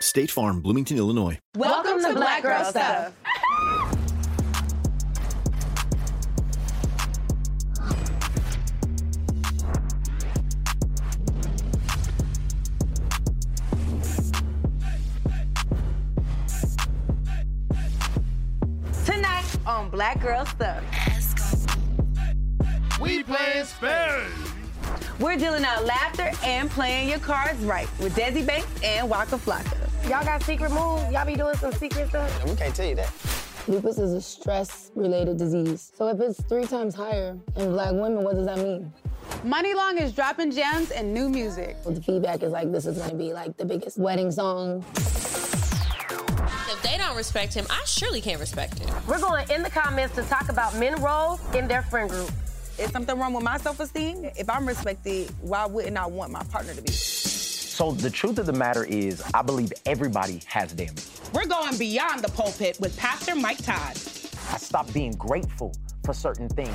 State Farm, Bloomington, Illinois. Welcome, to Black Girl Stuff. Tonight on Black Girl Stuff, We playing spades. we're dealing out laughter and playing your cards right with Desi Banks and Waka Flocka. Y'all got secret moves? Y'all be doing some secret stuff? We can't tell you that. Lupus is a stress-related disease. So if it's three times higher in black women, what does that mean? Muni Long is dropping gems and new music. Well, the feedback is like, this is gonna be like the biggest wedding song. If they don't respect him, I surely can't respect him. We're going in the comments to talk about men roles in their friend group. Is something wrong with my self-esteem? If I'm respected, why wouldn't I want my partner to be? So the truth of the matter is, I believe everybody has damage. We're going beyond the pulpit with Pastor Mike Todd. I stopped being grateful for certain things.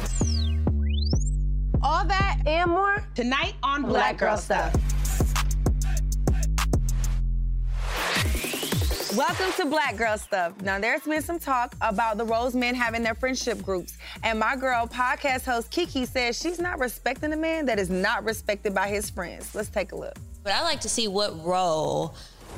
All that And more? Tonight on Black, Black Girl Girl Stuff. Welcome to Black Girl Stuff. Now, there's been some talk about the roles men have in their friendship groups. And my girl, podcast host Kiki, says she's not respecting a man that is not respected by his friends. Let's take a look. But I like to see what role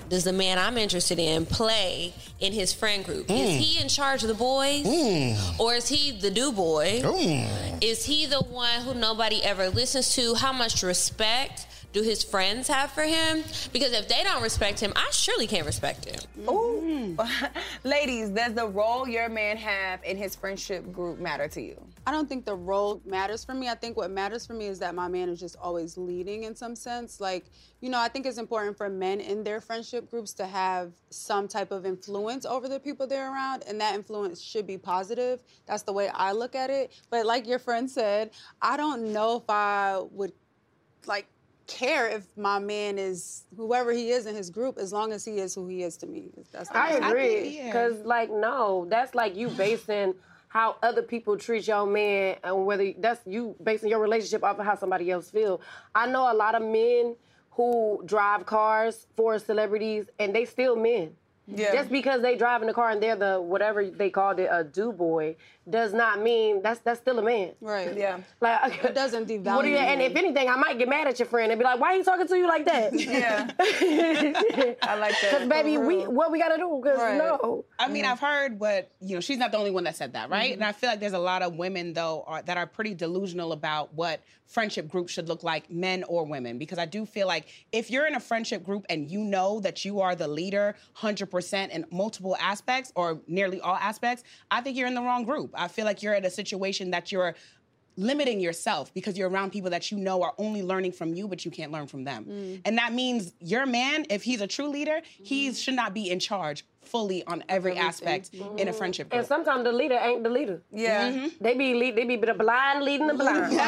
does the man I'm interested in play in his friend group? Is mm. he in charge of the boys? Mm. Or is he the do boy? Oh. Is he the one who nobody ever listens to? How much respect do his friends have for him? Because if they don't respect him, I surely can't respect him. Ooh. Ladies, does the role your man have in his friendship group matter to you? I don't think the role matters for me. I think what matters for me is that my man is just always leading in some sense. Like, you know, I think it's important for men in their friendship groups to have some type of influence over the people they're around, and that influence should be positive. That's the way I look at it. But like your friend said, I don't know if I would like care if my man is whoever he is in his group as long as he is who he is to me. That's I agree. Because, like, no, that's like you basing how other people treat your man and whether that's you basing your relationship off of how somebody else feel. I know a lot of men who drive cars for celebrities and they still men. Yeah. Just because they drive in the car and they're the whatever they called it a do boy does not mean that's that's still a man. Right. Yeah. Like It doesn't devalue What do you, and if anything, I might get mad at your friend and be like, "Why are you talking to you like that?" Yeah. I like that. Because baby, we what we gotta do? Because Right. no, I mean, I've heard what you know. She's not the only one that said that, right? Mm-hmm. And I feel like there's a lot of women though are, that are pretty delusional about what friendship group should look like, men or women. Because I do feel like if you're in a friendship group and you know that you are the leader, hundred percent in multiple aspects or nearly all aspects, I think you're in the wrong group. I feel like you're at a situation that you're limiting yourself because you're around people that you know are only learning from you but you can't learn from them Mm. and that means your man if he's a true leader he Mm-hmm. should not be in charge fully on every aspect in a friendship group and sometimes the leader ain't the leader. Yeah. They be lead, they be the blind leading the blind.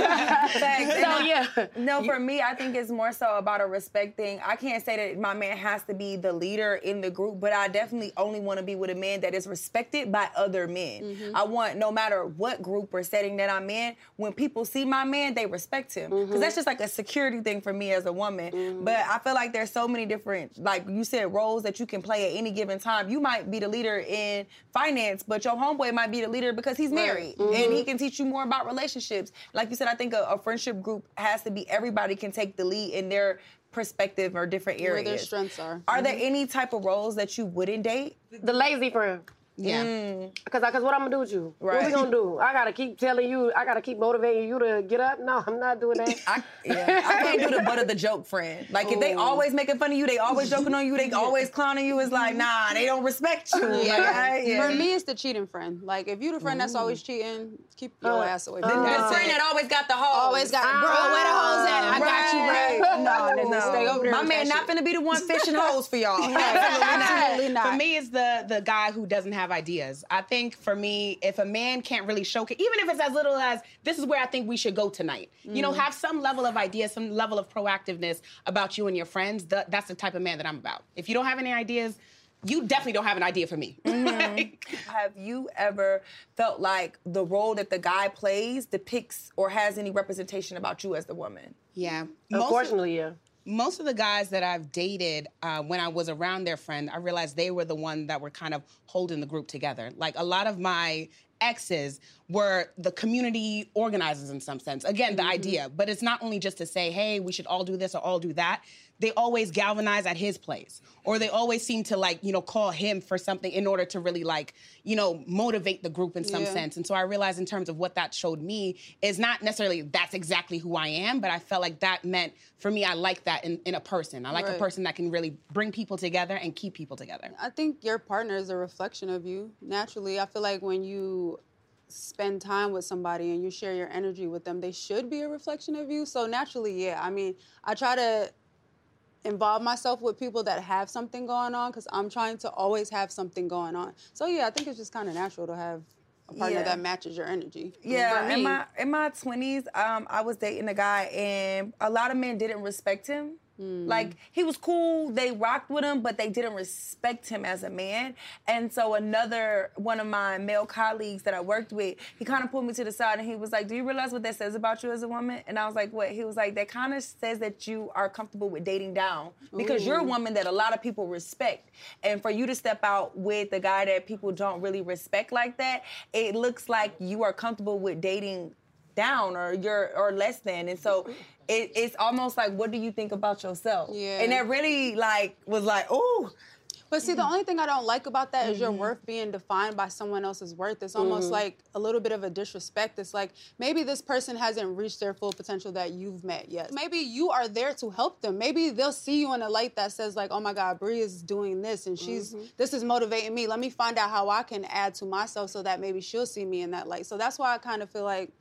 Facts. so yeah, No, for me, I think it's more so about a respecting. I can't say that my man has to be the leader in the group, but I definitely only want to be with a man that is respected by other men. Mm-hmm. I want, no matter what group or setting that I'm in, when people see my man, they respect him. Because Mm-hmm. that's just like a security thing for me as a woman. But I feel like there's so many different, like you said, roles that you can play at any given time. You might be the leader in finance, but your homeboy might be the leader because he's married and Mm-hmm. he can teach you more about relationships. Like you said, I think a, a friendship group has to be everybody can take the lead in their perspective or different areas. Where their strengths are. Are there any type of roles that you wouldn't date? the lazy friend. Yeah. Mm. Cause, I- cause what I'm gonna do with you? What we gonna do? I gotta keep telling you. I gotta keep motivating you to get up. No, I'm not doing that. I, yeah, I can't do the butt of the joke friend. Like if they always making fun of you, they always joking on you, they always clowning you. It's like nah, they don't respect you. Like, I- yeah. For me, it's the cheating friend. Like if you the friend that's always cheating, keep your Uh, ass away. the- from me. the friend that always got the hoes. Always got, bro. Where the hoes at? I got you, bro. No, no, no. Stay over there. My man not shit. finna be the one fishing hoes for y'all. Absolutely not. For me, it's the the guy who doesn't have ideas. I think for me, if a man can't really showcase, even if it's as little as this is where I think we should go tonight. You know, Mm. have some level of ideas, some level of proactiveness about you and your friends. Th- that's the type of man that I'm about. If you don't have any ideas, you definitely don't have an idea for me. Have you ever felt like the role that the guy plays depicts or has any representation about you as the woman? Yeah. Unfortunately, yeah. Most of the guys that I've dated, uh, when I was around their friend, I realized they were the one that were kind of holding the group together. Like a lot of my exes were the community organizers in some sense. Again, the mm-hmm. idea, but it's not only just to say, hey, we should all do this or all do that. They always galvanize at his place, or they always seem to like, you know, call him for something in order to really like, you know, motivate the group in some Yeah. sense. And so I realized in terms of what that showed me is not necessarily that's exactly who I am, but I felt like that meant for me, I like that in, in a person. I like a person that can really bring people together and keep people together. I think your partner is a reflection of you. Naturally, I feel like when you spend time with somebody and you share your energy with them, they should be a reflection of you. So naturally, yeah. I mean, I try to involve myself with people that have something going on because I'm trying to always have something going on. So yeah, I think it's just kind of natural to have a partner Yeah. that matches your energy. Yeah, in my in my twenties, um, I was dating a guy, and a lot of men didn't respect him. Mm. Like he was cool, they rocked with him, but they didn't respect him as a man. And so another one of my male colleagues that I worked with, he kind of pulled me to the side and he was like, "Do you realize what that says about you as a woman?" And I was like, "What?" He was like, "That kind of says that you are comfortable with dating down because you're a woman that a lot of people respect, and for you to step out with a guy that people don't really respect like that, it looks like you are comfortable with dating." Down or you're or less than and so it, it's almost like what do you think about yourself Yeah. and that really like was like oh But see, the only thing I don't like about that is your worth being defined by someone else's worth. It's almost Mhm. like a little bit of a disrespect. It's like maybe this person hasn't reached their full potential that you've met yet. Maybe you are there to help them. Maybe they'll see you in a light that says like, "Oh my God, Bree is doing this, and she's this is motivating me. Let me find out how I can add to myself so that maybe she'll see me in that light." So that's why I kind of feel like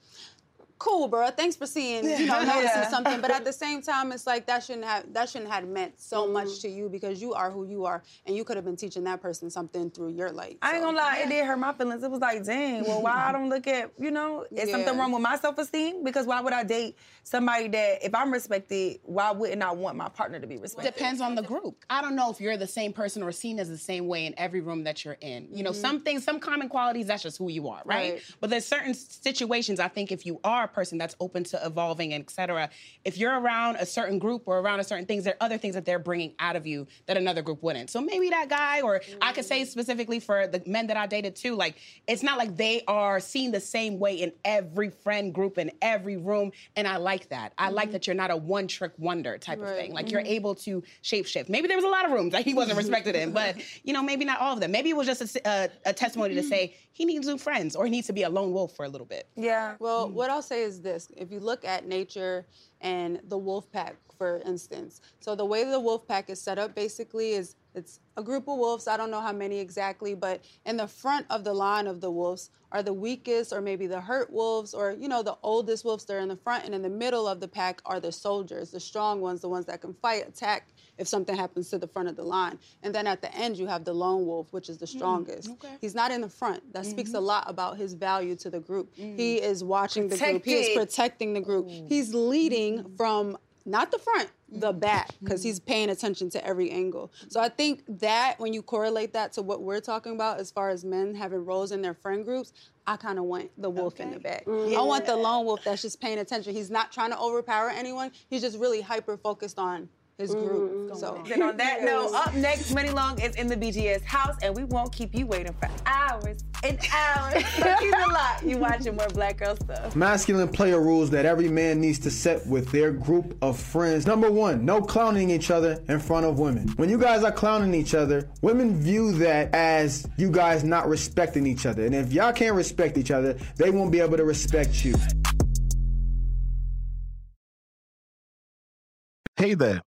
cool, bro. Thanks for seeing, you know, Yeah. noticing something. But at the same time, it's like that shouldn't have that shouldn't have meant so Mm-hmm. much to you because you are who you are, and you could have been teaching that person something through your light. I ain't gonna lie, it did hurt my feelings. It was like, dang, well, why I don't look at, you know, is something wrong with my self-esteem? Because why would I date somebody that, if I'm respected, why wouldn't I want my partner to be respected? Depends on the group. I don't know if you're the same person or seen as the same way in every room that you're in. You know, Mhm. some things, some common qualities, that's just who you are, right? Right. But there's certain situations, I think, if you are a person that's open to evolving, et cetera, if you're around a certain group or around a certain things, there are other things that they're bringing out of you that another group wouldn't. So maybe that guy, or I could say mm. specifically for the men that I dated too, like, it's not like they are seen the same way in every friend group, in every room. And I like that. I like mm-hmm. that you're not a one trick wonder type of thing. Like, you're Mhm. able to shape shift. Maybe there was a lot of rooms that he wasn't respected in, but, you know, maybe not all of them. Maybe it was just a uh, testimony to mm-hmm. say he needs new friends or he needs to be a lone wolf for a little bit. Yeah. Well, mm. what I'll say is this: if you look at nature and the wolf pack, for instance, so the way the wolf pack is set up basically is it's a group of wolves. I don't know how many exactly, but in the front of the line of the wolves are the weakest or maybe the hurt wolves or you know the oldest wolves. They're in the front, and in the middle of the pack are the soldiers, the strong ones, the ones that can fight, attack if something happens to the front of the line. And then at the end, you have the lone wolf, which is the mm, strongest. okay. He's not in the front. That speaks a mm-hmm. lot about his value to the group. Mm. He is watching the group. He is protecting the group. He's leading mm-hmm. from not the front, the mm-hmm. back, because he's paying attention to every angle. So I think that when you correlate that to what we're talking about as far as men having roles in their friend groups, I kind of want the wolf in the back. Mm. I want the lone wolf that's just paying attention. He's not trying to overpower anyone. He's just really hyper focused on his mm-hmm, group. Mm-hmm. So And on that note, up next, Muni Long is in the BGS house, and we won't keep you waiting for hours and hours. So keep it locked. You watching more Black Girl stuff. Masculine player rules that every man needs to set with their group of friends. Number one, no clowning each other in front of women. When you guys are clowning each other, women view that as you guys not respecting each other. And if y'all can't respect each other, they won't be able to respect you. Hey there,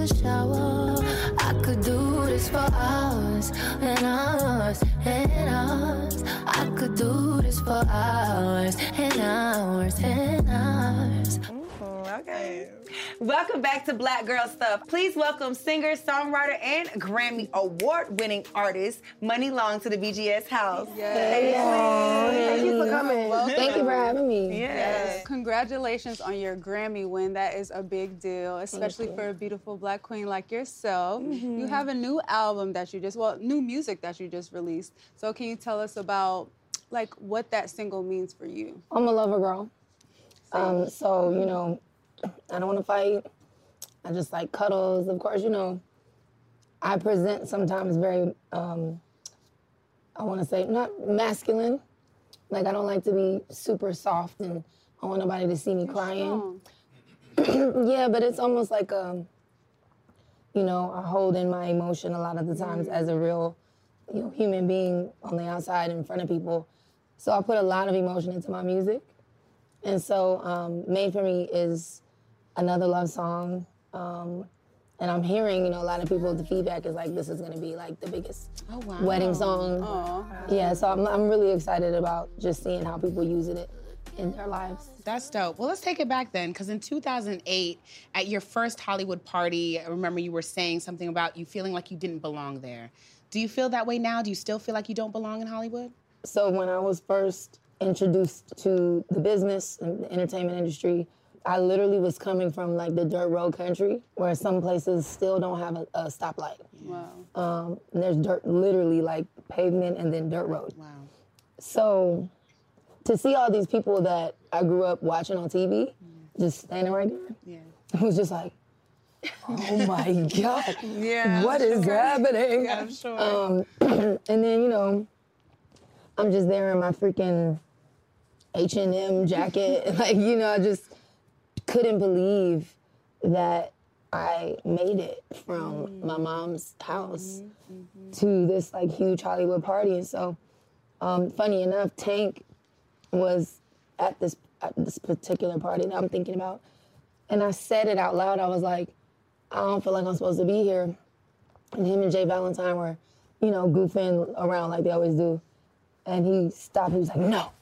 A shower. I could do this for hours and hours and hours. I could do this for hours and hours and hours. Okay. Welcome back to Black Girl Stuff. Please welcome singer, songwriter, and Grammy Award winning artist Muni Long to the BGS house. Yes. Thank you for coming. Welcome. Thank you for having me. Yes. Congratulations on your Grammy win. That is a big deal, especially for a beautiful black queen like yourself. Mm-hmm. You have a new album that you just, well, new music that you just released. So can you tell us about like what that single means for you? I'm a lover girl. Um, so, you know, I don't want to fight. I just like cuddles. Of course, you know, I present sometimes very, um, I want to say, not masculine. Like, I don't like to be super soft and I want nobody to see me crying. yeah, but it's almost like, um, you know, I hold in my emotion a lot of the times as a real, you know, human being on the outside in front of people. So I put a lot of emotion into my music. And so um, Made For Me is another love song. Um, and I'm hearing, you know, a lot of people, the feedback is like, this is gonna be like the biggest wedding song. Yeah, so I'm, I'm really excited about just seeing how people use it in their lives. That's dope. Well, let's take it back then, because in 2008, at your first Hollywood party, I remember you were saying something about you feeling like you didn't belong there. Do you feel that way now? Do you still feel like you don't belong in Hollywood? So when I was first introduced to the business and the entertainment industry, I literally was coming from like the dirt road country, where some places still don't have a, a stoplight. Wow. Um, and there's dirt, literally like pavement and then dirt road. Wow. So to see all these people that I grew up watching on TV, just standing right there, Yeah. it was just like, oh my God, Yeah, what I'm is sure. happening? Yeah, I'm sure. Um, and then, you know, I'm just there in my freaking H&M jacket. like, you know, I just couldn't believe that I made it from mm-hmm. my mom's house mm-hmm. Mm-hmm. to this like huge Hollywood party. And so, um, funny enough, Tank was at this at this particular party that I'm thinking about, and I said it out loud. I was like, I don't feel like I'm supposed to be here. And him and Jay Valentine were, you know, goofing around like they always do. And he stopped. He was like, No,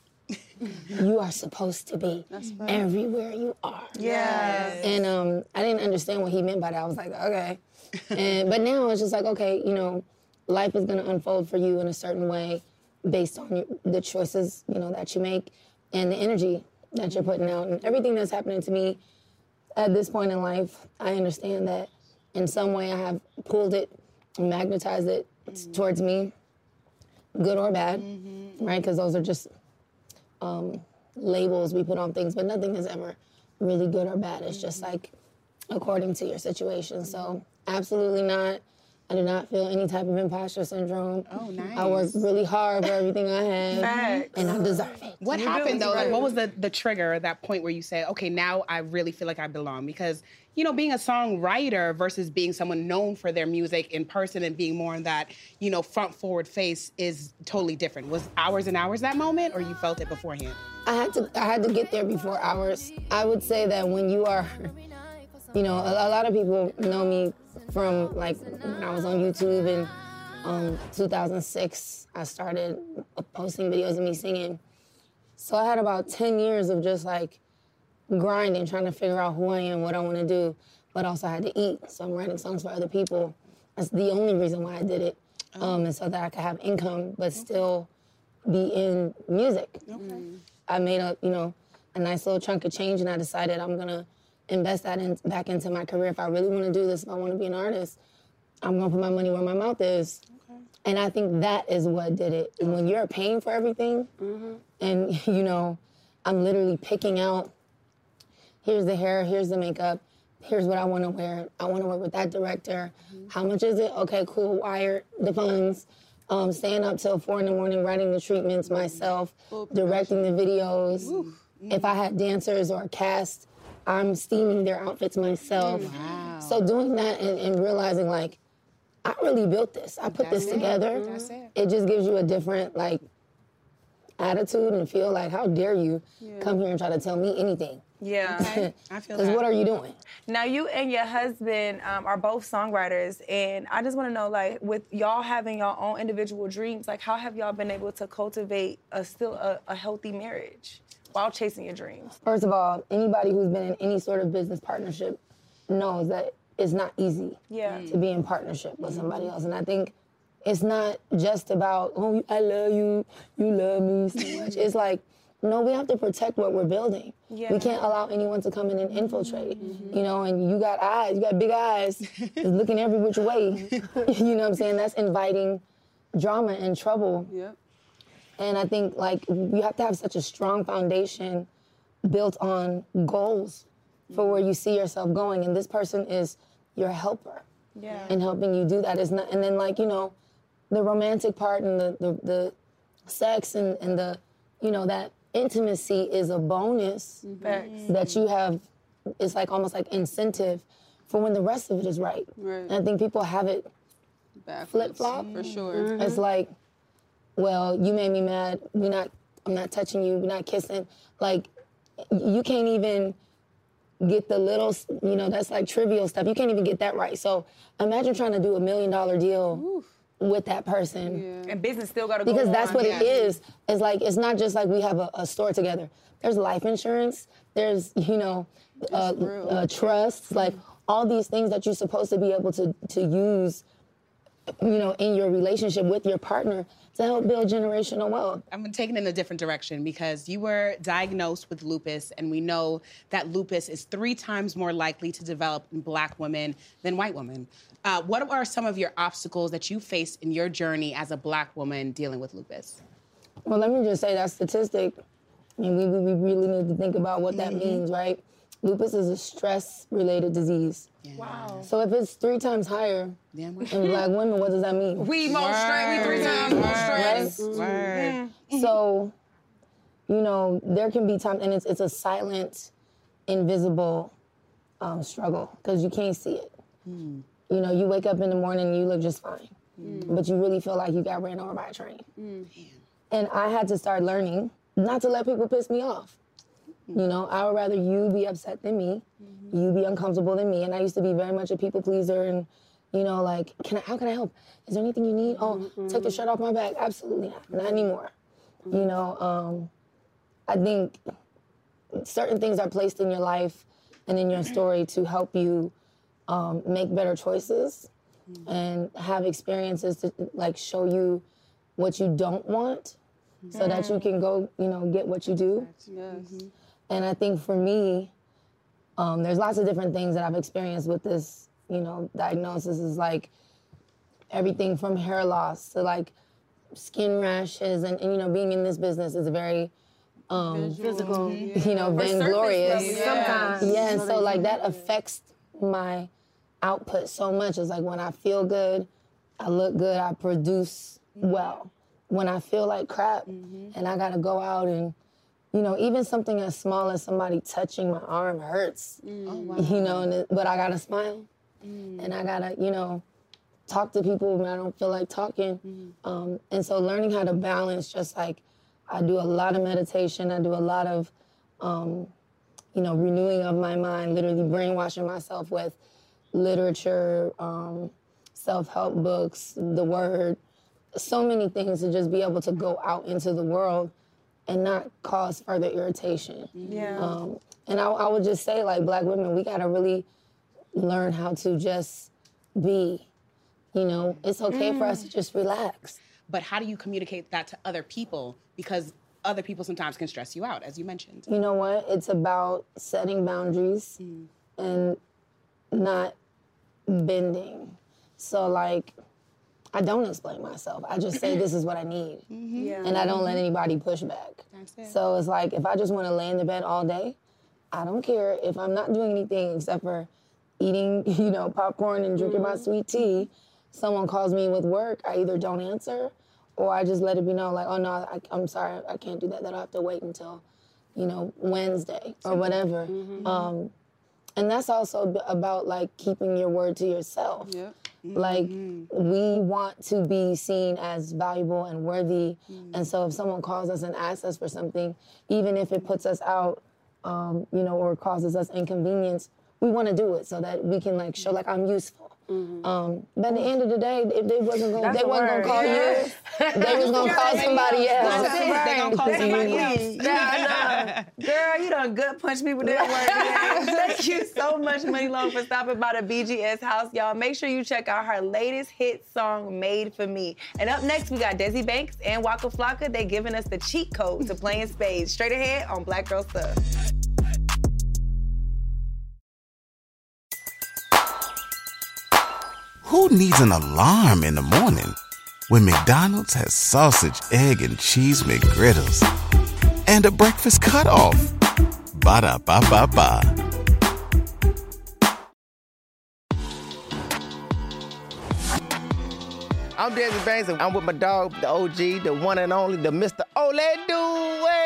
you are supposed to be everywhere you are. Yes. And um, I didn't understand what he meant by that. I was like, okay. and but now it's just like, okay, you know, life is gonna unfold for you in a certain way based on your, the choices, you know, that you make and the energy that you're putting out and everything that's happening to me at this point in life. I understand that in some way I have pulled it, magnetized it towards me, good or bad, right? Because those are just um, labels we put on things, but nothing is ever really good or bad. It's just like according to your situation. So absolutely not. I do not feel any type of imposter syndrome. Oh, nice. I worked really hard for everything I have, Facts. and I deserve it. What happened though? Like, what was the the trigger? That point where you say, "Okay, now I really feel like I belong." Because you know, being a songwriter versus being someone known for their music in person and being more in that you know front forward face is totally different. Was hours and hours that moment, or you felt it beforehand? I had to I had to get there before hours. I would say that when you are, you know, a, a lot of people know me from like when I was on YouTube in um, 2006. I started posting videos of me singing. So I had about 10 years of just like grinding, trying to figure out who I am, what I want to do, but also I had to eat. So I'm writing songs for other people. That's the only reason why I did it, um, and so that I could have income, but still be in music. Okay. I made a you know a nice little chunk of change, and I decided I'm gonna invest that in, back into my career. If I really want to do this, if I want to be an artist, I'm gonna put my money where my mouth is. And I think that is what did it. When you're paying for everything, mm-hmm. and you know, I'm literally picking out. Here's the hair. Here's the makeup. Here's what I want to wear. I want to work with that director. Mm-hmm. How much is it? Okay, cool. Wire the funds. Um, staying up till four in the morning, writing the treatments myself, oh, directing the videos. If I mm-hmm. had dancers or a cast, I'm steaming their outfits myself. So doing that and, and realizing like, I really built this. I put this That's it. together. That's it. It just gives you a different like attitude and feel like, how dare you come here and try to tell me anything? Yeah. I feel like Because what are you doing? Now you and your husband um, are both songwriters, and I just want to know, like, with y'all having your own individual dreams, like, how have y'all been able to cultivate a still a, a healthy marriage while chasing your dreams? First of all, anybody who's been in any sort of business partnership knows that it's not easy Yeah. Mm. to be in partnership with mm-hmm. somebody else. And I think it's not just about, oh, I love you, you love me so much. It's like, no, we have to protect what we're building. Yeah. We can't allow anyone to come in and infiltrate. Mm-hmm. You know, and you got eyes, you got big eyes, looking every which way. you know what I'm saying? That's inviting drama and trouble. Yep. And I think like you have to have such a strong foundation built on goals for where you see yourself going. And this person is your helper Yeah. in helping you do that. Is not and then like, you know, the romantic part and the the, the sex and, and the you know, that intimacy is a bonus Facts. that you have it's like almost like incentive for when the rest of it is right. Right. And I think people have it flip flop. for sure. It's mm-hmm. like, well, you made me mad. We not. I'm not touching you. We're not kissing. Like, you can't even get the little. You know, that's like trivial stuff. You can't even get that right. So imagine trying to do a million dollar deal with that person. And business still got to go Because that's on. what it is. It's like it's not just like we have a, a store together. There's life insurance. There's you know, uh, uh, trusts. Like all these things that you're supposed to be able to to use, you know, in your relationship with your partner to help build generational wealth. I'm taking it in a different direction because you were diagnosed with lupus, and we know that lupus is three times more likely to develop in black women than white women. Uh, what are some of your obstacles that you faced in your journey as a black woman dealing with lupus? Well, let me just say that statistic. I mean, we, we we really need to think about what that means, right? Lupus is a stress-related disease. Wow. So if it's three times higher in black women, what does that mean? We more stress. We three times more stress. Right? So, you know, there can be times, and it's it's a silent, invisible um, struggle because you can't see it. Hmm. You know, you wake up in the morning and you look just fine, but you really feel like you got ran over by a train. And I had to start learning not to let people piss me off. You know, I would rather you be upset than me, mm-hmm. you be uncomfortable than me. And I used to be very much a people pleaser and, you know, like, can I, how can I help? Is there anything you need? Oh, take the mm-hmm. shirt off my back. Absolutely not. Not anymore. Mm-hmm. You know, um, I think certain things are placed in your life and in your story to help you um, make better choices and have experiences to like show you what you don't want so that you can go, you know, get what you do. Yes. And I think for me, um, there's lots of different things that I've experienced with this, you know, diagnosis is like everything from hair loss to like skin rashes and, and you know, being in this business is very um, Physical. you know, Or surface vainglorious. level, yeah. Yeah, and So so like that affects my output so much. It's like when I feel good, I look good, I produce well. When I feel like crap and I gotta go out and, you know, even something as small as somebody touching my arm hurts, you know, and it, but I gotta smile. And I gotta, you know, talk to people when I don't feel like talking. Um, and so learning how to balance, just like I do a lot of meditation, I do a lot of, um, you know, renewing of my mind, literally brainwashing myself with literature, um, self-help books, the word, so many things to just be able to go out into the world and not cause further irritation. Yeah. Um, and I, I would just say, like, black women, we gotta really learn how to just be. You know, it's okay for us to just relax. But how do you communicate that to other people? Because other people sometimes can stress you out, as you mentioned. You know what? It's about setting boundaries and not bending. So, like, I don't explain myself. I just say this is what I need. Mm-hmm. Yeah. And I don't let mm-hmm. anybody push back. That's it. So it's like if I just want to lay in the bed all day, I don't care if I'm not doing anything except for eating, you know, popcorn and drinking my mm-hmm. sweet tea. Someone calls me with work, I either don't answer or I just let it be known, like, oh no, I, I'm sorry, I can't do that. That'll have to wait until, you know, Wednesday or whatever. Um, and that's also about like keeping your word to yourself. Like we want to be seen as valuable and worthy, and so if someone calls us and asks us for something, even if it puts us out, um, you know, or causes us inconvenience, we want to do it so that we can like show like I'm useful. Um, but at the end of the day, if they wasn't gonna, That's they wasn't word. gonna call Yes. you. They was gonna call somebody else. That's it. They gonna call somebody else. Nah, nah. Girl, you done good punch people that work. today. Thank you so much, Muni Long, for stopping by the BGS house. Y'all, make sure you check out her latest hit song, Made for Me. And up next, we got Desi Banks and Waka Flocka. They giving us the cheat code to playing spades. Straight ahead on Black Girl Stuff. Who needs an alarm in the morning when McDonald's has sausage, egg, and cheese McGriddles and a breakfast cutoff? Ba da ba ba ba. I'm Desi Banks, and I'm with my dog, the OG, the one and only, the Mr. Ole Do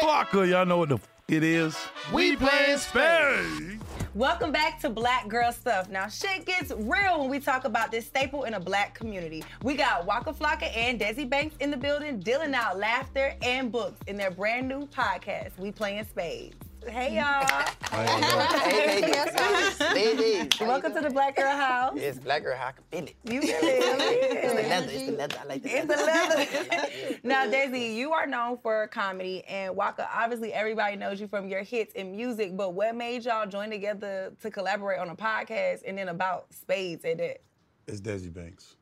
Flocka, y'all know what the f- it is. We playing spades. Welcome back to Black Girl Stuff. Now, shit gets real when we talk about this staple in a black community. We got Waka Flocka and Desi Banks in the building, dealing out laughter and books in their brand new podcast, We Playing Spades. Hey, y'all. Hey, ladies. Ladies. Welcome to the Black Girl House. Yes, black girl, House. I can feel it. You really It's the leather, it's the leather. I like the It's the leather. now, Daisy, you are known for comedy, and Waka, obviously everybody knows you from your hits in music, but what made y'all join together to collaborate on a podcast and then about spades at that? It's Desi Banks,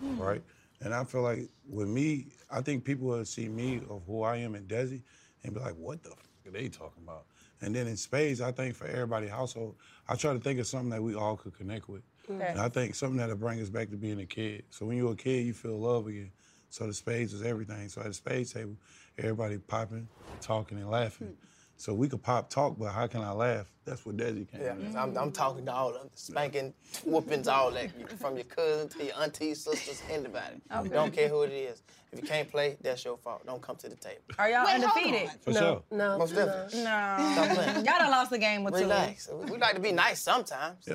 right? And I feel like with me, I think people will see me of who I am and Desi and be like, what the f- are they talking about? And then in Spades, I think for everybody household, I try to think of something that we all could connect with. Okay. And I think something that'll bring us back to being a kid. So when you're a kid, you feel love again. So the spades was everything. So at the spades table, everybody popping, talking, and laughing. Hmm. So we could pop talk, but how can I laugh? That's what Desi came. Yeah, in. I'm, I'm talking to all of them, spanking, whoopings, all that, from your cousin to your aunties, sisters, anybody. Okay. Don't care who it is. If you can't play, that's your fault. Don't come to the table. Are y'all Wait, undefeated? For No, sure. no, Most definitely. No. Stop playing. Y'all done lost the game or two. Relax. We like to be nice sometimes.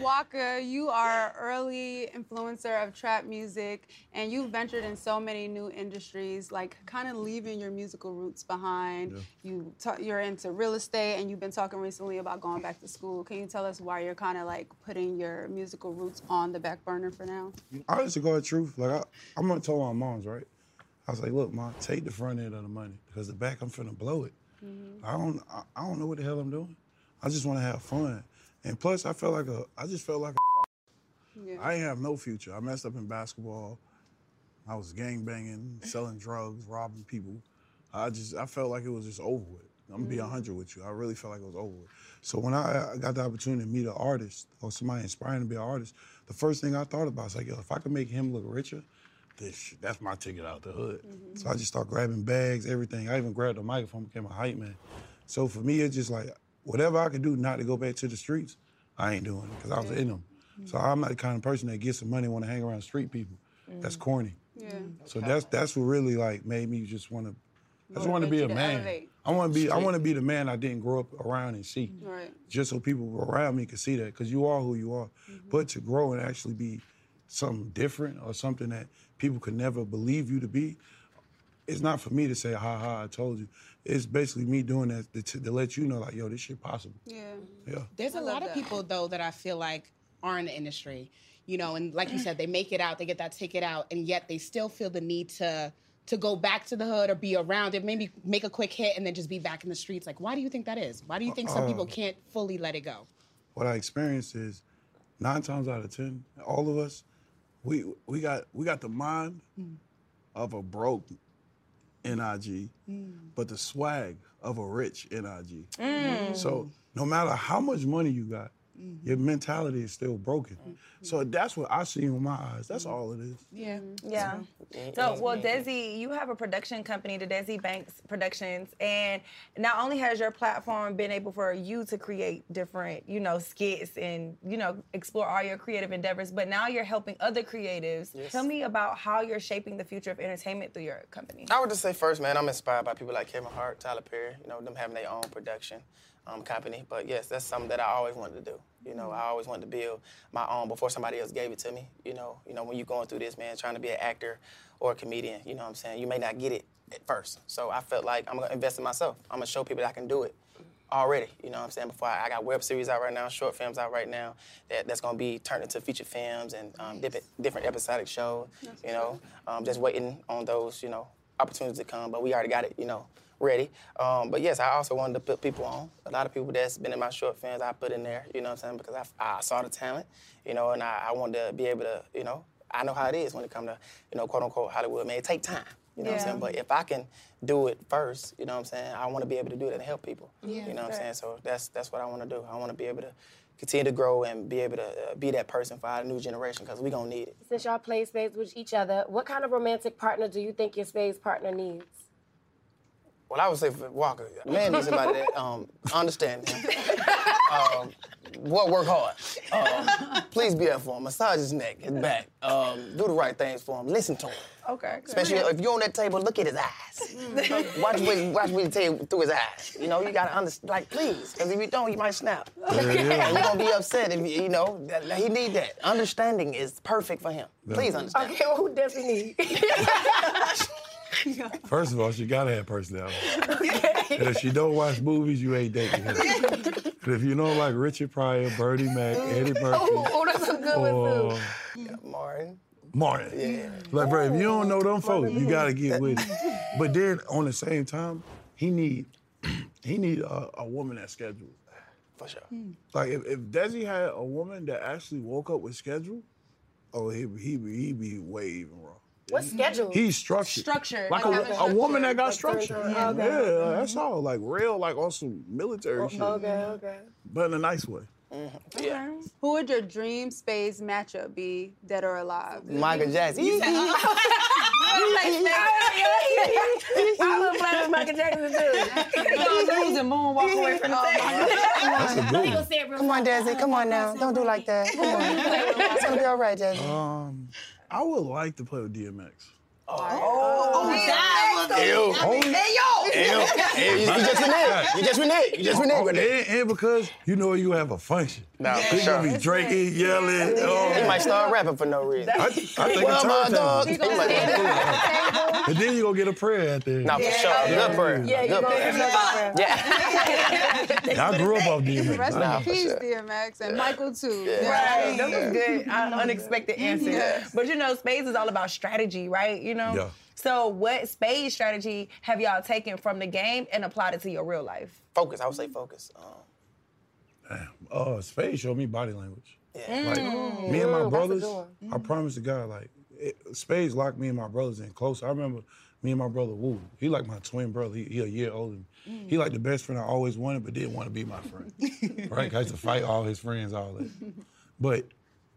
Waka, you are early influencer of trap music, and you've ventured in so many new industries, like kind of leaving your musical roots behind. You ta- you're into real estate, and you've been talking recently about going back to school. Can you tell us why you're kind of like putting your musical roots on the back burner for now? I used to go the truth. Like I, I'm gonna tell my moms, right? I was like, look, mom, take the front end of the money because the back I'm finna blow it. I don't, I, I don't know what the hell I'm doing. I just want to have fun, and plus, I felt like a, I just felt like a. I ain't have no future. I messed up in basketball. I was gang banging, selling drugs, robbing people. I just, I felt like it was just over with. I'm gonna be Mhm. 100 with you. I really felt like it was over with. So when I, I got the opportunity to meet an artist or somebody inspiring to be an artist, the first thing I thought about was like, yo, if I could make him look richer, this shit, that's my ticket out the hood. Mm-hmm. So I just started grabbing bags, everything. I even grabbed a microphone, became a hype man. So for me, it's just like whatever I can do not to go back to the streets, I ain't doing it because I was in them. So mm-hmm. I'm not the kind of person that gets some money and want to hang around street people. That's mm. corny. Yeah. So that's that's what really like made me just want to. I just want to be a man. elevate. I want to be. I want to be the man I didn't grow up around and see. Right. Just so people around me could see that, because you are who you are. Mm-hmm. But to grow and actually be something different or something that people could never believe you to be, it's not for me to say, "Ha ha, I told you." It's basically me doing that to, to, to let you know, like, "Yo, this shit possible." Yeah. Yeah. There's a love lot of people though that I feel like are in the industry, you know, and like you said, they make it out, they get that ticket out, and yet they still feel the need to to go back to the hood or be around it, maybe make a quick hit and then just be back in the streets. Like, why do you think that is? Why do you think some people Uh, can't fully let it go? what I experienced is nine times out of ten, all of us, we we got we got the mind of a broke NIG, but the swag of a rich NIG. Mm. So no matter how much money you got, your mentality is still broken. So mm-hmm. that's what I see with my eyes. That's all it is. Yeah. Mm-hmm. Yeah. So, well, Desi, you have a production company, the Desi Banks Productions, and not only has your platform been able for you to create different, you know, skits and you know explore all your creative endeavors, but now you're helping other creatives. Yes. Tell me about how you're shaping the future of entertainment through your company. I would just say first, man, I'm inspired by people like Kevin Hart, Tyler Perry, you know, them having their own production um, company. But yes, that's something that I always wanted to do. You know, I always wanted to build my own before somebody else gave it to me. You know, you know, when you're going through this, man, trying to be an actor or a comedian, you know what I'm saying? You may not get it at first. So I felt like I'm gonna invest in myself. I'm gonna show people that I can do it already. You know what I'm saying? Before I, I got web series out right now, short films out right now. That, that's gonna be turned into feature films and um, different different episodic shows. You know, um, just waiting on those you know opportunities to come. But we already got it. You know. Ready, um, but yes, I also wanted to put people on. A lot of people that's been in my short films, I put in there. You know what I'm saying? Because I, I saw the talent, you know, and I, I wanted to be able to, you know, I know how it is when it comes to, you know, quote unquote Hollywood. Man, it take time. You know what I'm saying? But if I can do it first, you know what I'm saying? I want to be able to do it and help people. Yeah. You know what I'm saying? So that's that's what I want to do. I want to be able to continue to grow and be able to uh, be that person for our new generation because we're gonna need it. Since y'all play spades with each other, what kind of romantic partner do you think your spades partner needs? Well, I would say for Waka, a man needs somebody that um, understand him. um, what work hard. Um, please be there for him. Massage his neck, his back. Um, do the right things for him. Listen to him. Okay. Especially if you're on that table, look at his eyes. watch what watch what he tell you through his eyes. You know, you gotta understand. Like, please, because if you don't, you might snap. Yeah, yeah. You're gonna be upset if you, you know. That, that he need that. Understanding is perfect for him. Please understand. Okay, well, who does he need? First of all, she gotta have personality. And if she don't watch movies, you ain't dating her. and if you know like Richard Pryor, Bernie Mac, mm. Eddie Murphy, Oh, oh, that's a good one, or too. Martin. Martin. Yeah. Like, bro, if you don't know them folks, you gotta get with it. But then on the same time, he need he need a, a woman that's scheduled. For sure. Hmm. Like if, if Desi had a woman that actually woke up with schedule, oh he he be he be way even wrong. What schedule? He's structured. Structured. Like Like a, having a woman that got structured. structure. Like Yeah, turn- okay. like, that's all. Like real, like on some military shit. Okay, okay. But in a nice way. Yeah. Who would your dream spades matchup be, dead or alive? Michael Jackson. You like I would play with Michael Jackson too. He gonna lose and moon walk away from the table. That's a good one. Come on, Desi. Come on now. Don't do like that. Come on. It's gonna be all right, Desi. Um, I would like to play with DMX. Oh, Ew. Hey, yo. Ew. You, you just reneged. You just reneged. You just reneged with. And, and because you know you have a function. Nah, for He gonna sure. be drinking, yelling. Oh. He might start rapping for no reason. I, I think Well, a my turntable. dog. He might- And then you gonna get a prayer at the end. Nah, for sure. Good prayer. Yeah, you Good go prayer. Yeah. I grew up off DMX. Rest Nah, in peace, sure. DMX, and Michael too. Right, that was good. Uh, unexpected answer. But you know, spades is all about strategy, right? You know. Yeah. So, what spade strategy have y'all taken from the game and applied it to your real life? Focus. I would say focus. Um, Uh, Spade showed me body language. Yeah. Like Mm. me and my Mm, that's a brothers, good one. I promise to God, like it, Spades locked me and my brothers in close. I remember me and my brother Woo. He like my twin brother. He, he a year older. than me. He like the best friend I always wanted, but didn't want to be my friend. right? 'Cause I used to fight all his friends, all that. But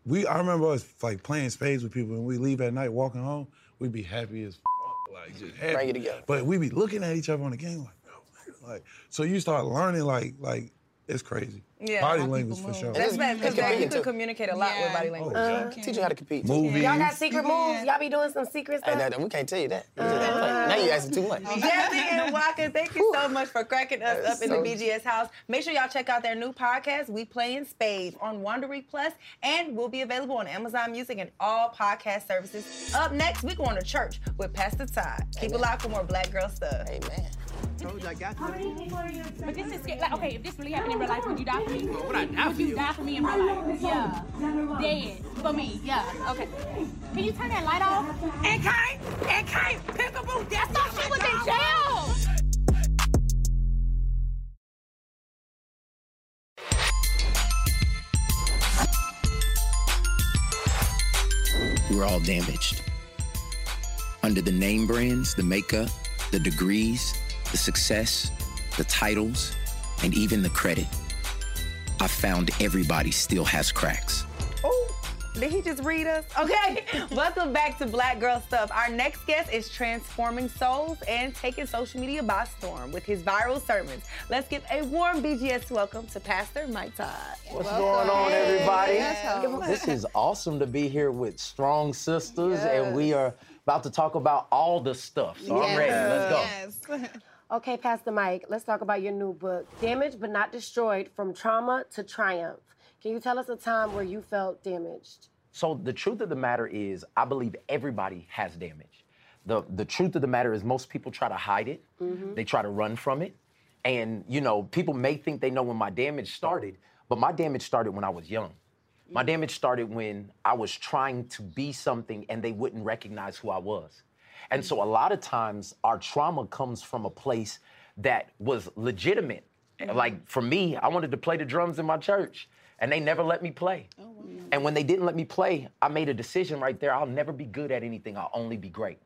we, I remember us like playing spades with people, and we leave at night walking home. We'd be happy as fuck, like just happy. Bring it together. But we'd be looking at each other on the game like, oh, like. So you start learning like like it's crazy. Yeah. Body How language for sure. That's bad because It's you convenient, can communicate a lot with body language. Uh, teach you how to compete. Movies. Y'all got secret moves? Y'all be doing some secret Hey, stuff? we can't tell you that. now you asking too much. Jasmine and Waka, thank you so much for cracking us That's up in the BGS house. Make sure y'all check out their new podcast, We Playing Spades, on Wondery Plus, and will be available on Amazon Music and all podcast services. Up next, we going to church with Pastor Todd. Keep it locked for more Black Girl stuff. Amen. Told you I got But this is scary. Like, okay, if this really happened in real life, would you die for me? would I die would for you you? die for me in real life? Yeah. Dead for me. Yeah. Okay. Can you turn that light off? And Kane, and Kane, peekaboo. That's thought she was in jail. We're all damaged. Under the name brands, the makeup, the degrees, the success, the titles, and even the credit, I found everybody still has cracks. Oh, did he just read us? Okay, welcome back to Black Girl Stuff. Our next guest is transforming souls and taking social media by storm with his viral sermons. Let's give a warm BGS welcome to Pastor Mike Todd. What's going on, everybody? Yes. This is awesome to be here with strong sisters, Yes. and we are about to talk about all the stuff. So I'm ready. Let's go. Okay, Pastor Mike, let's talk about your new book, Damaged But Not Destroyed From Trauma to Triumph. Can you tell us a time where you felt damaged? So the truth of the matter is, I believe everybody has damage. The the truth of the matter is most people try to hide it. mm-hmm. They try to run from it. And you know, people may think they know when my damage started, but my damage started when I was young. My damage started when I was trying to be something and they wouldn't recognize who I was. And so a lot of times our trauma comes from a place that was legitimate. Mm-hmm. Like for me, I wanted to play the drums in my church and they never let me play. Oh, and when they didn't let me play, I made a decision right there I'll never be good at anything, I'll only be great.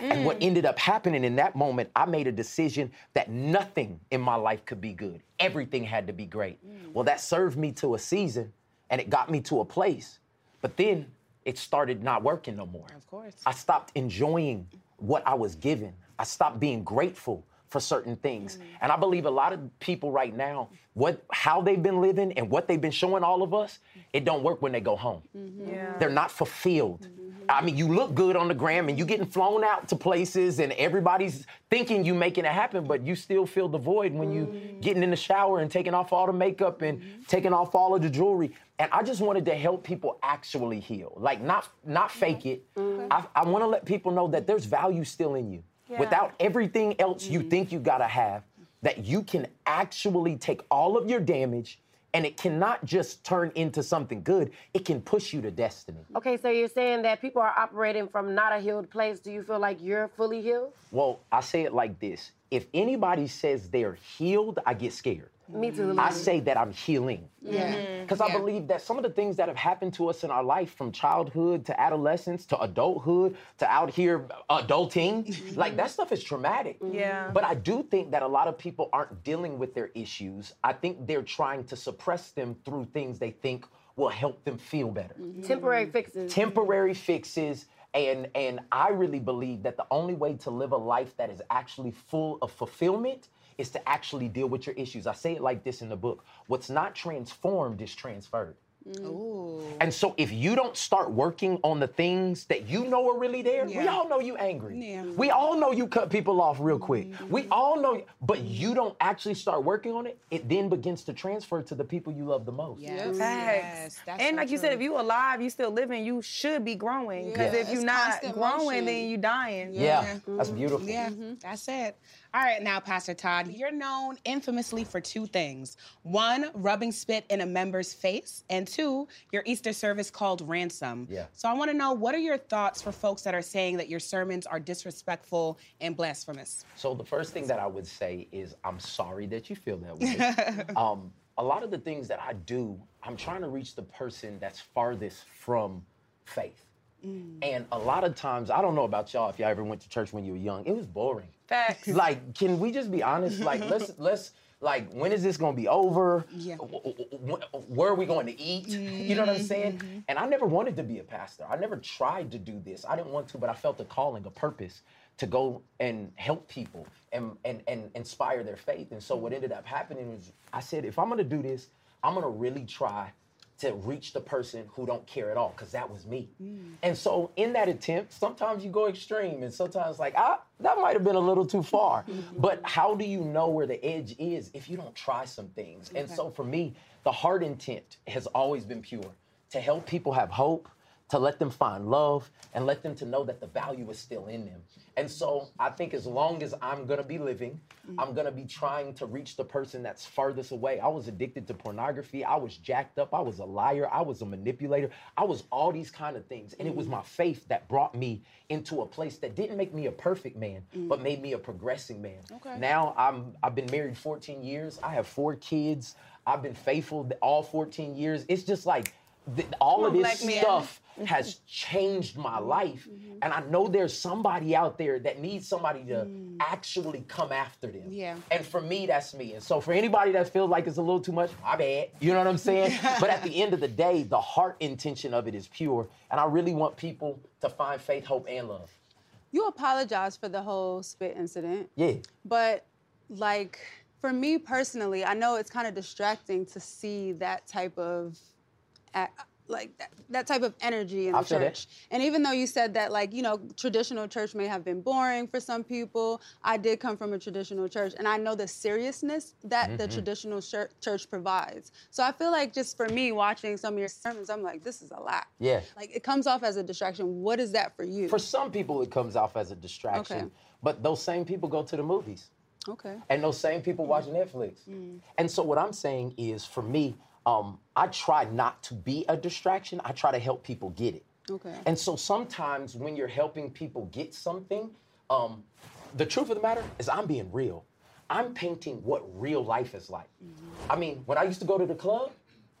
And what mm. ended up happening in that moment, I made a decision that nothing in my life could be good. Everything had to be great. Mm. Well, that served me to a season and it got me to a place. But then it started not working no more. Of course. I stopped enjoying what I was given. I stopped being grateful for certain things. Mm. And I believe a lot of people right now, what how they've been living and what they've been showing all of us, it don't work when they go home. Mm-hmm. Yeah. They're not fulfilled. Mm-hmm. I mean, you look good on the gram and you're getting flown out to places and everybody's thinking you're making it happen, but you still feel the void when you're mm. getting in the shower and taking off all the makeup and mm-hmm. taking off all of the jewelry. And I just wanted to help people actually heal, like not not fake it. Mm-hmm. I, I want to let people know that there's value still in you. Yeah. Without everything else you mm-hmm. think you gotta have, that you can actually take all of your damage and it cannot just turn into something good. It can push you to destiny. Okay, so you're saying that people are operating from not a healed place. Do you feel like you're fully healed? Well, I say it like this if anybody says they're healed, I get scared. Me too. I say that I'm healing. Yeah. Because I believe that some of the things that have happened to us in our life from childhood to adolescence to adulthood to out here adulting, mm-hmm. like that stuff is traumatic. Mm-hmm. Yeah. But I do think that a lot of people aren't dealing with their issues. I think they're trying to suppress them through things they think will help them feel better mm-hmm. Temporary fixes. temporary fixes and and I really believe that the only way to live a life that is actually full of fulfillment is to actually deal with your issues. I say it like this in the book. What's not transformed is transferred. Ooh. And so if you don't start working on the things that you know are really there, we all know you angry. Yeah. We all know you cut people off real quick. Mm-hmm. We all know, but you don't actually start working on it, it then begins to transfer to the people you love the most. Yes. Facts. and like you said, if you're alive, you still living, you should be growing. Because Yeah. if you're It's not growing, motion. then you're dying. Yeah, that's beautiful. Yeah, that's it. All right, now, Pastor Todd, you're known infamously for two things. One, rubbing spit in a member's face, and two, your Easter service called Ransom. Yeah. So I want to know what are your thoughts for folks that are saying that your sermons are disrespectful and blasphemous? So the first thing that I would say is I'm sorry that you feel that way. um, a lot of the things that I do, I'm trying to reach the person that's farthest from faith. Mm. And a lot of times, I don't know about y'all if y'all ever went to church when you were young, it was boring. Facts. Like, can we just be honest? Like, let's let's like, when is this gonna be over? Yeah. Where are we going to eat? You know what I'm saying? Mm-hmm. And I never wanted to be a pastor. I never tried to do this. I didn't want to, but I felt a calling, a purpose to go and help people and, and, and inspire their faith. And so what mm-hmm. ended up happening was I said, if I'm gonna do this, I'm gonna really try to reach the person who don't care at all, because that was me. And so in that attempt, sometimes you go extreme and sometimes like, ah, that might have been a little too far. but how do you know where the edge is if you don't try some things? And so for me, the heart intent has always been pure to help people have hope, to let them find love, and let them to know that the value is still in them. And so I think as long as I'm gonna be living, I'm gonna be trying to reach the person that's furthest away. I was addicted to pornography. I was jacked up. I was a liar. I was a manipulator. I was all these kind of things. And it was my faith that brought me into a place that didn't make me a perfect man, but made me a progressing man. Okay. Now I'm I've been married 14 years. I have four kids. I've been faithful all 14 years. It's just like th- all of this black stuff has changed my mm-hmm. life. Mm-hmm. And I know there's somebody out there that needs somebody to mm. actually come after them. Yeah. And for me, that's me. And so for anybody that feels like it's a little too much, my bad. You know what I'm saying? but at the end of the day, the heart intention of it is pure. And I really want people to find faith, hope, and love. You apologize for the whole spit incident. Yeah. But like for me personally, I know it's kind of distracting to see that type of like that, that type of energy in the that. church. And even though you said that like, you know, traditional church may have been boring for some people, I did come from a traditional church and I know the seriousness that the Mhm. traditional chur- church provides. So I feel like just for me watching some of your sermons, I'm like this is a lot. Yeah. Like it comes off as a distraction. What is that for you? For some people, it comes off as a distraction. Okay. But those same people go to the movies. Okay. And those same people watch Netflix. Mm. And so what I'm saying is for me, um, I try not to be a distraction. I try to help people get it. Okay. And so sometimes when you're helping people get something, um, the truth of the matter is I'm being real. I'm painting what real life is like. I mean, when I used to go to the club,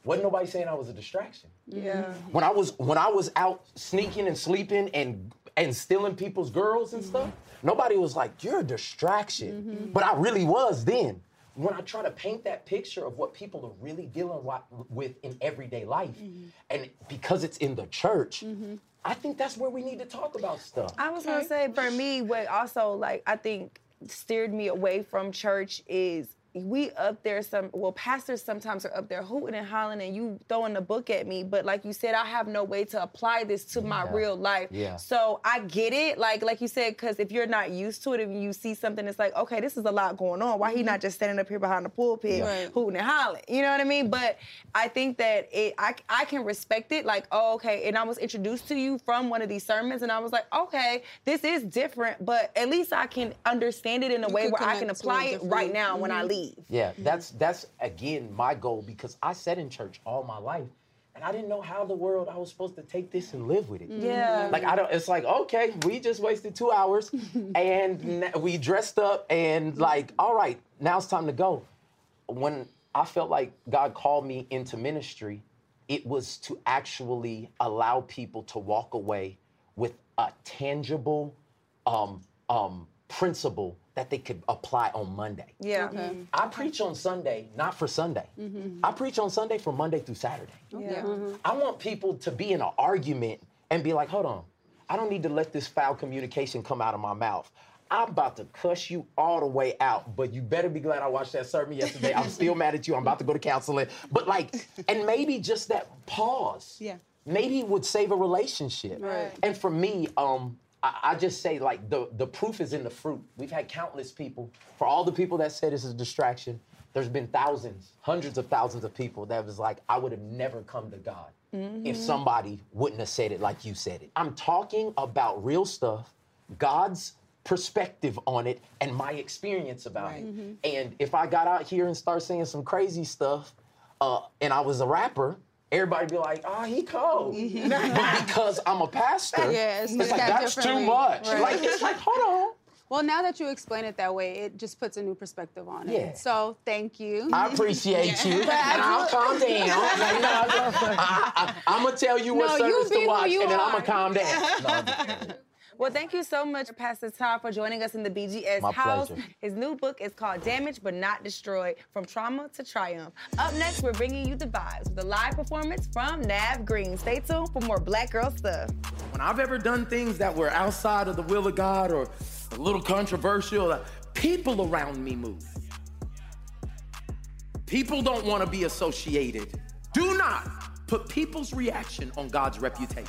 wasn't nobody saying I was a distraction. Yeah. When I was when I was out sneaking and sleeping and and stealing people's girls and stuff, nobody was like, "You're a distraction." But I really was then. When I try to paint that picture of what people are really dealing with in everyday life, mm-hmm. and because it's in the church, mm-hmm. I think that's where we need to talk about stuff. I was gonna say for me, what also like I think steered me away from church is we up there some well pastors sometimes are up there hooting and hollering and you throwing the book at me but like you said i have no way to apply this to my Yeah. real life Yeah. so i get it like like you said because if you're not used to it and you see something it's like okay this is a lot going on why he not just standing up here behind the pulpit Yeah. Right. hooting and hollering you know what i mean but i think that it I, I can respect it like oh okay and i was introduced to you from one of these sermons and i was like okay this is different but at least i can understand it in a You way where i can connect to it apply it right differently. now when i Mhm. Yeah, that's that's again my goal because I sat in church all my life and I didn't know how the world I was supposed to take this and live with it. Yeah. Like I don't it's like, okay, we just wasted 2 hours and we dressed up and like, all right, now it's time to go. When I felt like God called me into ministry, it was to actually allow people to walk away with a tangible um um principle that they could apply on Monday. Yeah. Mm-hmm. Okay. I preach on Sunday, not for Sunday. Mm-hmm. I preach on Sunday from Monday through Saturday. Yeah. Mm-hmm. I want people to be in an argument and be like, hold on, I don't need to let this foul communication come out of my mouth. I'm about to cuss you all the way out, but you better be glad I watched that sermon yesterday. I'm still mad at you. I'm about to go to counseling. But like, and maybe just that pause. Yeah. Maybe would save a relationship. Right. And for me, um, I, I just say like the the proof is in the fruit. We've had countless people. For all the people that said this is a distraction, there's been thousands, hundreds of thousands of people that was like, I would have never come to God if Mhm. somebody wouldn't have said it like you said it. I'm talking about real stuff, God's perspective on it, and my experience about it. Mhm. And if I got out here and start saying some crazy stuff, uh, and I was a rapper, everybody be like, "Oh, he cold." but mm-hmm. because I'm a pastor, Yeah, it's, it's, like that's too much. Right. Like it's like, hold on. Well, now that you explain it that way, it just puts a new perspective on it. Yeah. So thank you. I appreciate you, and But I I'll do- calm down. I, am gonna tell you what No, you service be to watch, and then I'm gonna calm down. No, I'm just kidding. Well, thank you so much, Pastor Todd, for joining us in the BGS My house. pleasure. His new book is called Damaged But Not Destroyed From Trauma to Triumph. Up next, we're bringing you the vibes with a live performance from Nav Green. Stay tuned for more Black Girl stuff. When I've ever done things that were outside of the will of God or a little controversial. Uh, people around me move. People don't want to be associated. Do not put people's reaction on God's reputation.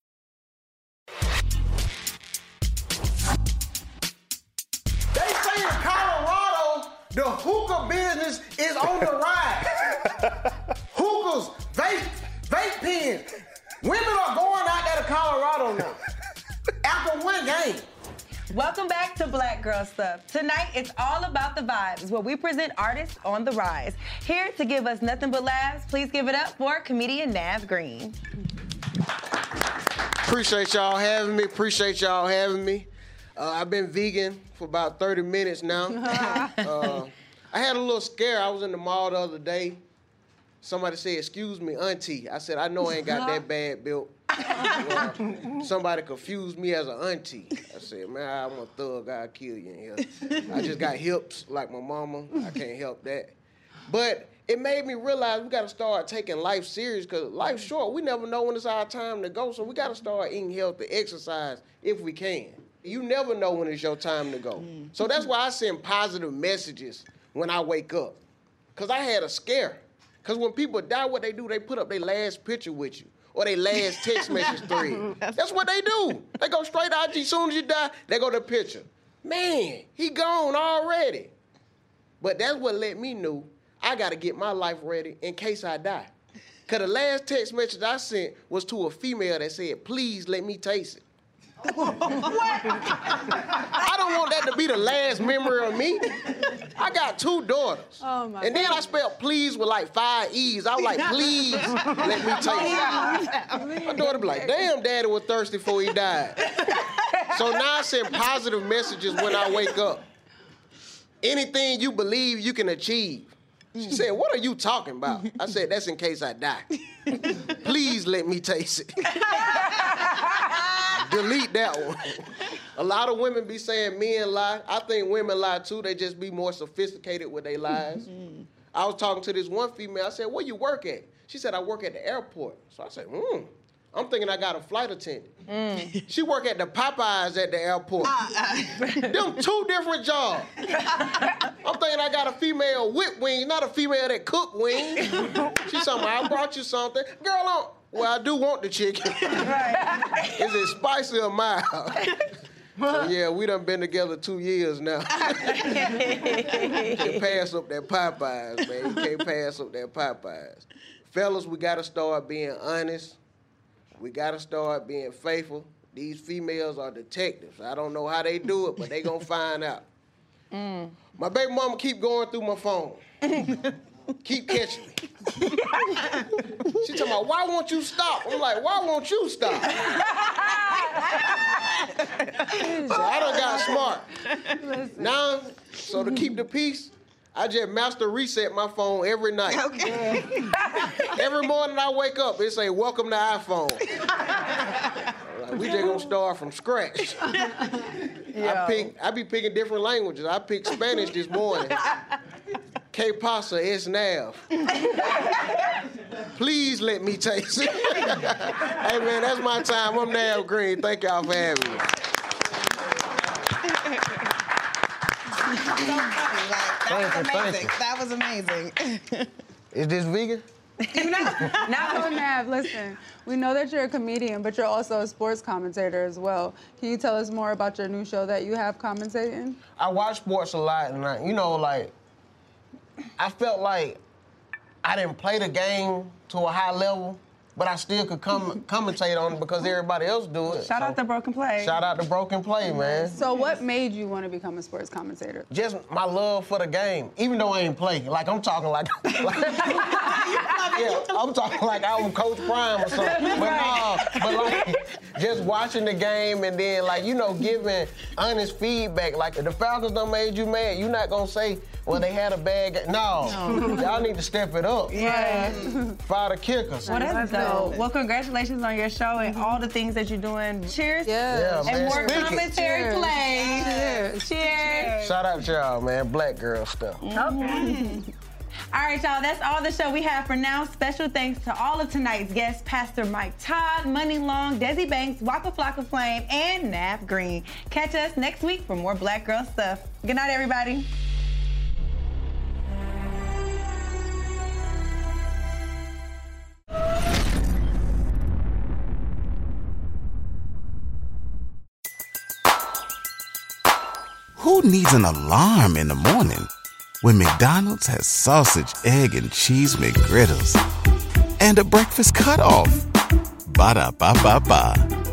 They say in Colorado, the hookah business is on the rise. Hookahs, vape, vape pens. Women are going out there to Colorado now. After one game. Welcome back to Black Girl Stuff. Tonight, it's all about the vibes, where we present artists on the rise. Here to give us nothing but laughs, please give it up for comedian Nav Green. Appreciate y'all having me. Appreciate y'all having me. Uh, I've been vegan for about 30 minutes now. uh, I had a little scare. I was in the mall the other day. Somebody said, "Excuse me, auntie." I said, "I know I ain't got that bad built." Well, somebody confused me as an auntie. I said, "Man, I'm a thug. I'll kill you in here." I just got hips like my mama. I can't help that. But it made me realize we got to start taking life serious because life's short. We never know when it's our time to go, so we got to start eating healthy, exercise if we can. You never know when it's your time to go. Mm. So that's why I send positive messages when I wake up. Because I had a scare. Because when people die, what they do, they put up their last picture with you or their last text message thread. That's what they do. They go straight out As soon as you die, they go to the picture. Man, he gone already. But that's what let me know I got to get my life ready in case I die. Because the last text message I sent was to a female that said, please let me taste it. I don't want that to be the last memory of me. I got two daughters. Oh my and then I spelled please with like five E's. I was like, please let me taste it. My daughter be like, damn, daddy was thirsty before he died. so now I send positive messages when I wake up. Anything you believe you can achieve. She said, What are you talking about? I said, That's in case I die. Please let me taste it. Delete that one. A lot of women be saying men lie. I think women lie too. They just be more sophisticated with their lies. I was talking to this one female. I said, Where you work at? She said, I work at the airport. So I said, Hmm. I'm thinking I got a flight attendant. Mm. She work at the Popeyes at the airport. Uh, uh. Them two different jobs. I'm thinking I got a female whip wing, not a female that cook wings. She's talking, I brought you something. Girl, I'm, well, I do want the chicken. Is it spicy or mild? So, yeah, we done been together two years now. Can't pass up that Popeyes, man. You can't pass up that Popeyes. Fellas, we gotta start being honest. We gotta start being faithful. These females are detectives. I don't know how they do it, but they gonna find out. Mm. My baby mama keep going through my phone. keep catching me. she talking about, why won't you stop? I'm like, why won't you stop? so I done got smart. Now, so to keep the peace, I just master reset my phone every night. Okay. every morning I wake up, it say, welcome to iPhone. Like, we just gonna start from scratch. I pick, I be picking different languages. I picked Spanish this morning. Que pasa es nav. Please let me taste it. hey man, that's my time. I'm Nav Green. Thank y'all for having me. That was Thank you, amazing. That was amazing. Is this vegan? Now, Nav, listen, we know that you're a comedian, but you're also a sports commentator as well. Can you tell us more about your new show that you have commentating? I watch sports a lot, and I, you know, like I felt like I didn't play the game to a high level, but I still could come commentate on it because everybody else do it. Shout out to Broken Play. Shout out to Broken Play, man. So, what made you want to become a sports commentator? Just my love for the game, even though I ain't play. Like I'm talking like, like yeah, I'm talking like I was Coach Prime or something. But no, but like just watching the game and then like you know giving honest feedback. Like if the Falcons don't made you mad, you're not gonna say, well they had a bad game. No, y'all need to step it up. Yeah. Fire the kickers. Well, that's dope. Well, congratulations on your show and all the things that you're doing. Cheers. Yeah, and man. more Speak it. commentary Cheers. plays. Cheers. Cheers. Shout out to y'all, man. Black girl stuff. Okay. All right, y'all, that's all the show we have for now. Special thanks to all of tonight's guests, Pastor Mike Todd, Muni Long, Desi Banks, Waka Flocka Flame, and Nav Green. Catch us next week for more Black Girl stuff. Good night, everybody. Who needs an alarm in the morning when McDonald's has sausage, egg, and cheese McGriddles and a breakfast cutoff? Ba da ba ba ba.